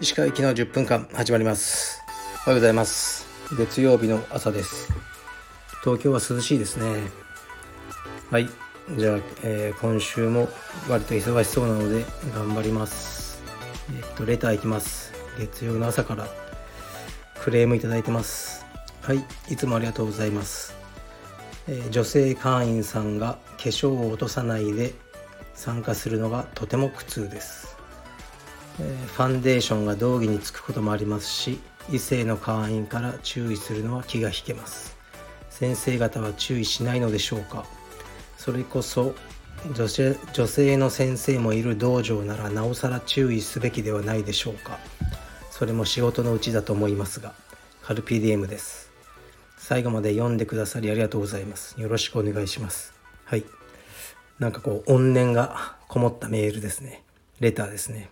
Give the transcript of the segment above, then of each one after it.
石川行きの10分間始まります。おはようございます。月曜日の朝です。東京は涼しいですね。はい。じゃあ、えー、今週も割と忙しそうなので頑張ります。えー、っとレターいきます。月曜の朝からクレームいただいてます。はい。いつもありがとうございます。え、女性会員さんが化粧を落とさないで参加するのがとても苦痛です、え、ファンデーションが道着につくこともありますし異性の会員から注意するのは気が引けます。先生方は注意しないのでしょうか。それこそ女性女性の先生もいる道場ならなおさら注意すべきではないでしょうか。それも仕事のうちだと思いますがカルピディエムです。最後まで読んでくださりありがとうございます。よろしくお願いします。はい。なんかこう、怨念がこもったメールですね。レターですね。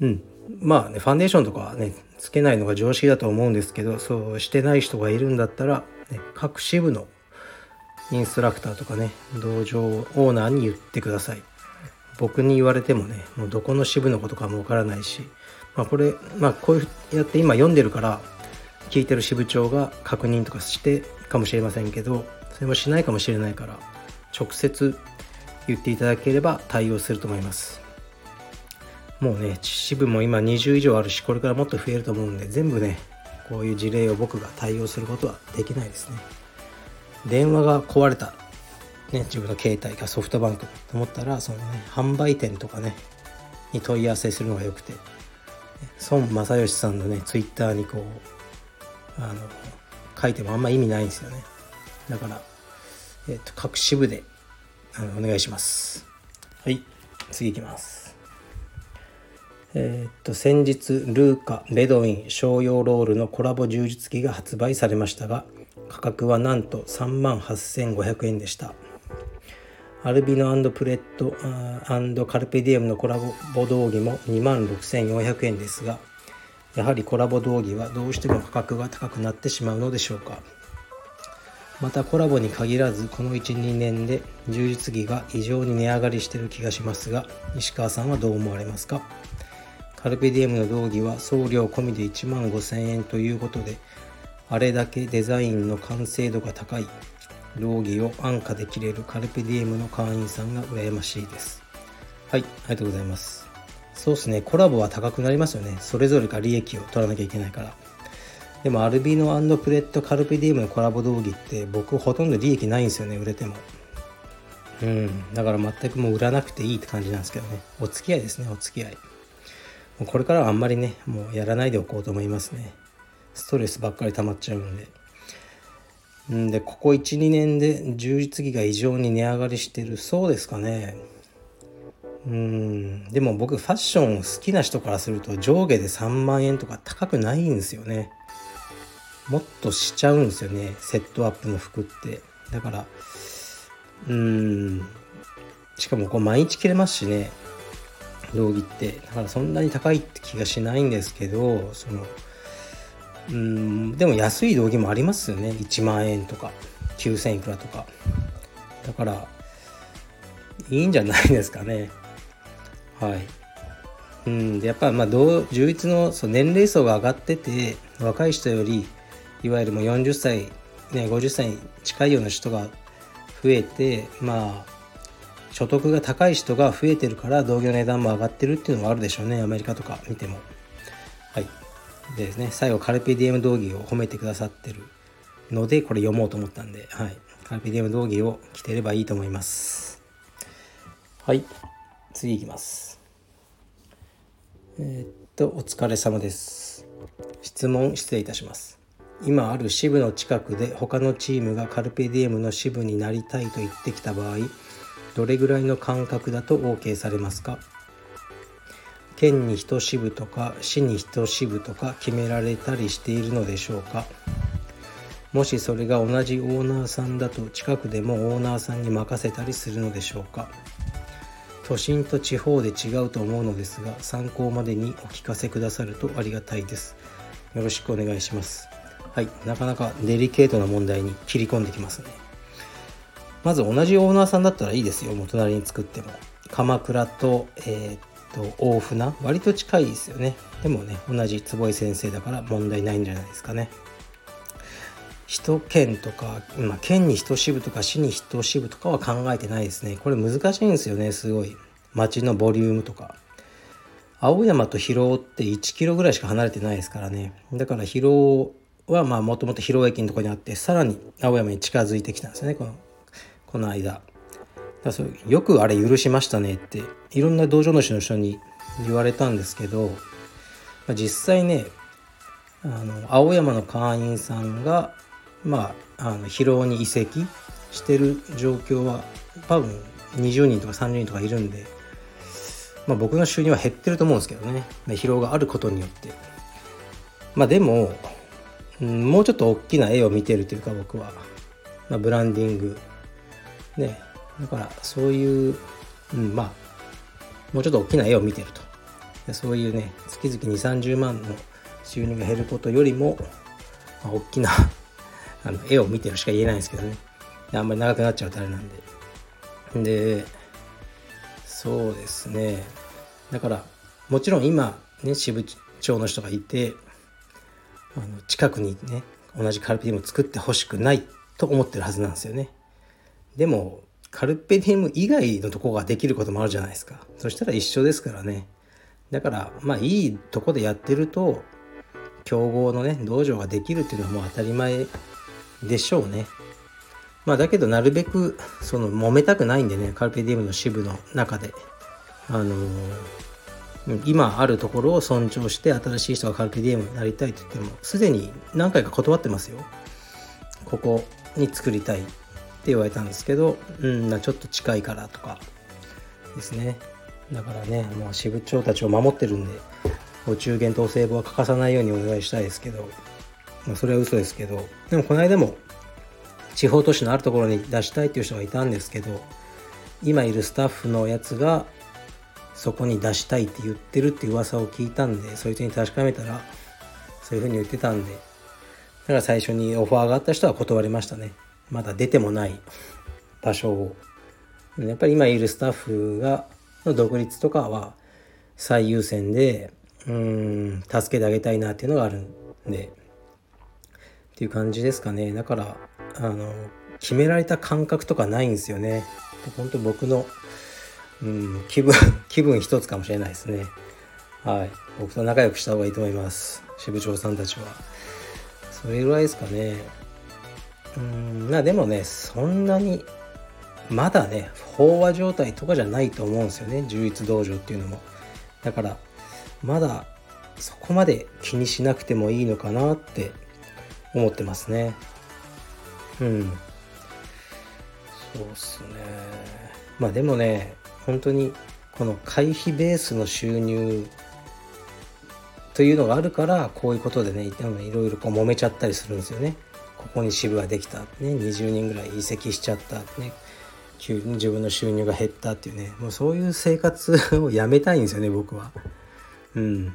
うん。まあね、ファンデーションとかはね、つけないのが常識だと思うんですけど、そうしてない人がいるんだったら、ね、各支部のインストラクターとかね、道場オーナーに言ってください。僕に言われてもね、もうどこの支部のことかもわからないし、まあこれ、まあこういうやって今読んでるから、聞いてる支部長が確認とかしてかもしれませんけどそれもしないかもしれないから直接言っていただければ対応すると思います。もうね支部も今20以上あるしこれからもっと増えると思うんで全部ねこういう事例を僕が対応することはできないですね。電話が壊れた、ね、自分の携帯がソフトバンクと思ったらそのね販売店とかねに問い合わせするのがよくて。孫正義さんのねツイッターにこうあの書いてもあんま意味ないんですよね。だから、えーと、各支部であのお願いします。はい。次いきます。えっ、と先日ルーカベドウィン商用ロールのコラボ充実機が発売されましたが価格はなんと3万8500円でした。アルビノプレットカルペディエムのコラボ道着も2万6400円ですがやはりコラボ道着はどうしても価格が高くなってしまうのでしょうか。またコラボに限らずこの12年で充実着が異常に値上がりしてる気がしますが石川さんはどう思われますか。カルペディエムの道着は送料込みで1万5000円ということであれだけデザインの完成度が高い道着を安価で着れるカルペディエムの会員さんが羨ましいです。はいありがとうございます。そうですね、コラボは高くなりますよね。それぞれが利益を取らなきゃいけないから。でも、アルビノプレットカルピディウムのコラボ道着って僕ほとんど利益ないんですよね、売れても。うん、だから全くもう売らなくていいって感じなんですけどね。お付き合いですね、お付き合い。もうこれからはあんまりね、もうやらないでおこうと思いますね。ストレスばっかり溜まっちゃうんで。んで、ここ1、2年で充実着が異常に値上がりしてる。そうですかね。うん。でも僕ファッション好きな人からすると上下で3万円とか高くないんですよね。もっとしちゃうんですよねセットアップの服って。だからうん。しかもこう毎日着れますしね道着って。だからそんなに高いって気がしないんですけどそのうん。でも安い道着もありますよね。1万円とか9000いくらとか。だからいいんじゃないですかね。はい。うん、でやっぱまあ同充実のその年齢層が上がってて若い人よりいわゆるもう40歳、ね、50歳に近いような人が増えてまあ所得が高い人が増えてるから同業の値段も上がってるっていうのがあるでしょうねアメリカとか見ても。はい。でですね最後カルピディエム道着を褒めてくださってるのでこれ読もうと思ったんで、はい、カルピディエム道着を着てればいいと思います。はい。次いきます。えー、っと、お疲れ様です。質問失礼いたします。今ある支部の近くで他のチームがカルペディエムの支部になりたいと言ってきた場合、どれぐらいの間隔だと OK されますか？県に1支部とか市に1支部とか決められたりしているのでしょうか？もしそれが同じオーナーさんだと近くでもオーナーさんに任せたりするのでしょうか？都心と地方で違うと思うのですが参考までにお聞かせくださるとありがたいです。よろしくお願いします。はいなかなかデリケートな問題に切り込んできますね。まず同じオーナーさんだったらいいですよ。もう隣に作っても。鎌倉とえー、っと大船。割と近いですよね。でもね同じ坪井先生だから問題ないんじゃないですかね。首都圏とか、まあ、県に一支部とか市に一支部とかは考えてないですね。これ難しいんですよねすごい。町のボリュームとか。青山と広尾って1キロぐらいしか離れてないですからね。だから広尾はまあもともと広尾駅のとこにあってさらに青山に近づいてきたんですよねこのこの間。だそよくあれ許しましたねっていろんな道場主の人に言われたんですけど、まあ、実際ねあの青山の会員さんがまああの疲労に移籍してる状況は多分20人とか30人とかいるんで、まあ、僕の収入は減ってると思うんですけどね。疲労があることによって。まあでも、もうちょっと大きな絵を見てるというか僕は、まあ、ブランディング。ね。だからそういう、うん、まあもうちょっと大きな絵を見てると。そういうね月々2 3 0万の収入が減ることよりも、まあ、大きなあの絵を見てるしか言えないんですけどね。あんまり長くなっちゃうとあれなんで。でそうですね。だからもちろん今ね支部長の人がいてあの近くにね同じカルピディウムを作ってほしくないと思ってるはずなんですよね。でもカルペディウム以外のとこができることもあるじゃないですか。そしたら一緒ですからね。だからまあいいとこでやってると競合のね道場ができるっていうのはもう当たり前でしょうね。まあだけどなるべくその揉めたくないんでね。カルペディウムの支部の中で。あのー、今あるところを尊重して新しい人がカルペディウムになりたいと言ってもすでに何回か断ってますよ。ここに作りたいって言われたんですけどうんちょっと近いからとか。ですね。だからねもう支部長たちを守ってるんでお中元とお歳暮は欠かさないようにお願いしたいですけど。まあ、それは嘘ですけどでもこの間も地方都市のあるところに出したいっていう人がいたんですけど今いるスタッフのやつがそこに出したいって言ってるって噂を聞いたんでそいつに確かめたらそういうふうに言ってたんでだから最初にオファーがあった人は断りましたね。まだ出てもない場所を。やっぱり今いるスタッフがの独立とかは最優先でうん助けてあげたいなっていうのがあるんでっていう感じですかね。だからあの決められた感覚とかないんですよね。本当僕の、うん、気分 気分一つかもしれないですね。はい。僕と仲良くした方がいいと思います。支部長さんたちは。それぐらいですかね。うんまあでもねそんなにまだね飽和状態とかじゃないと思うんですよね。充実道場っていうのも。だからまだそこまで気にしなくてもいいのかなって思ってますね。うん。そうっすね。まあでもね本当にこの会費ベースの収入というのがあるからこういうことでねいろいろこう揉めちゃったりするんですよね。ここに支部ができた、ね、20人ぐらい移籍しちゃったね急に自分の収入が減ったっていうね。もうそういう生活をやめたいんですよね僕は。うん。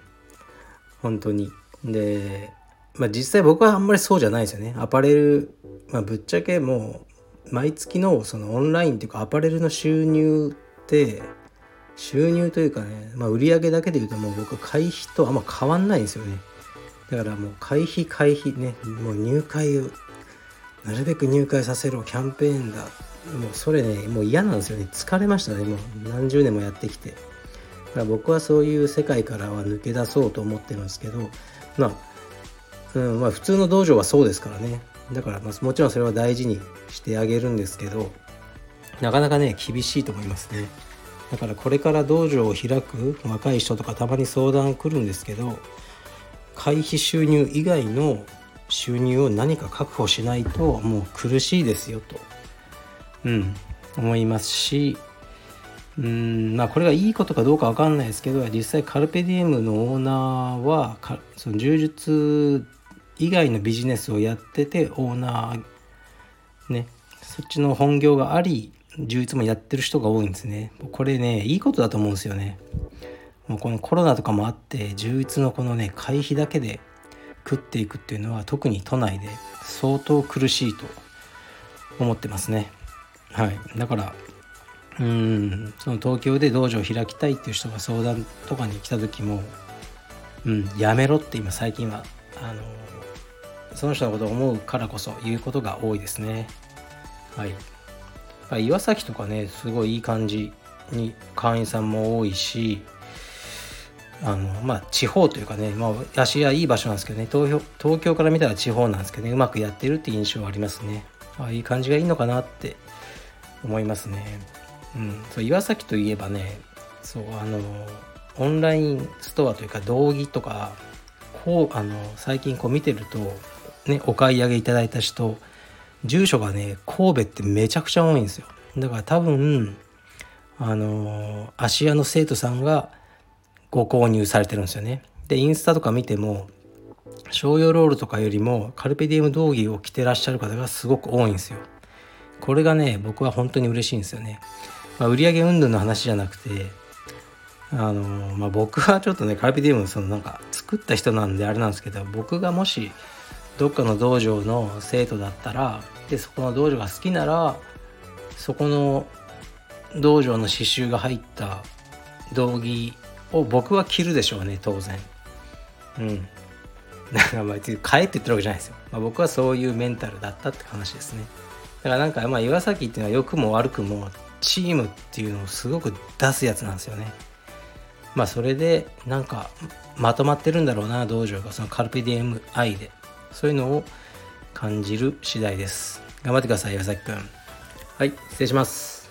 本当に。でまあ実際僕はあんまりそうじゃないですよね。アパレル、まあ、ぶっちゃけもう毎月のそのオンラインっていうかアパレルの収入って収入というかね、まあ、売上だけで言うともう僕は会費とあんま変わんないんですよね。だからもう会費会費ね、もう入会をなるべく入会させろキャンペーンだ。もうそれね、もう嫌なんですよね。疲れましたね。もう何十年もやってきて。だから僕はそういう世界からは抜け出そうと思ってるんですけど、まあうんまあ、普通の道場はそうですからね。だから、まあ、もちろんそれは大事にしてあげるんですけどなかなかね厳しいと思いますね。だからこれから道場を開く若い人とかたまに相談来るんですけど会費収入以外の収入を何か確保しないともう苦しいですよと、うん、思いますしうんまあこれがいいことかどうか分かんないですけど実際カルペディウムのオーナーはその柔術以外のビジネスをやっててオーナーねそっちの本業があり充実もやってる人が多いんですね。これねいいことだと思うんですよね。もうこのコロナとかもあって充実のこのね会費だけで食っていくっていうのは特に都内で相当苦しいと思ってますね。はい。だからうんその東京で道場を開きたいっていう人が相談とかに来た時もうんやめろって今最近はあのその人のことを思うからこそ言うことが多いですね。はい。岩崎とかねすごいいい感じに会員さんも多いしあのまあ地方というかね、まあ、芦屋いい場所なんですけどね東東京から見たら地方なんですけどねうまくやってるって印象はありますね。あいい感じがいいのかなって思いますね。うん。そう岩崎といえばねそうあのオンラインストアというか道着とかこうあの最近こう見てるとねお買い上げいただいた人住所がね神戸ってめちゃくちゃ多いんですよだから多分あの芦屋の生徒さんがご購入されてるんですよね。で、インスタとか見ても、商用ロールとかよりもカルペディウム道着を着てらっしゃる方がすごく多いんですよ。これがね、僕は本当に嬉しいんですよね。まあ、売上云々の話じゃなくて、あのまあ、僕はちょっとね、カルペディウムそのなんか作った人なんであれなんですけど、僕がもしどっかの道場の生徒だったら、で、そこの道場が好きなら、そこの道場の刺繍が入った道着を僕は着るでしょうね当然。うん。だかまあ買えって言ってるわけじゃないですよ、まあ、僕はそういうメンタルだったって話ですね。だからなんかまあ岩崎っていうのは良くも悪くもチームっていうのをすごく出すやつなんですよね。まあそれでなんかまとまってるんだろうな道場が。そのカルピディエム愛で。そういうのを感じる次第です。頑張ってください岩崎くん。はい失礼します。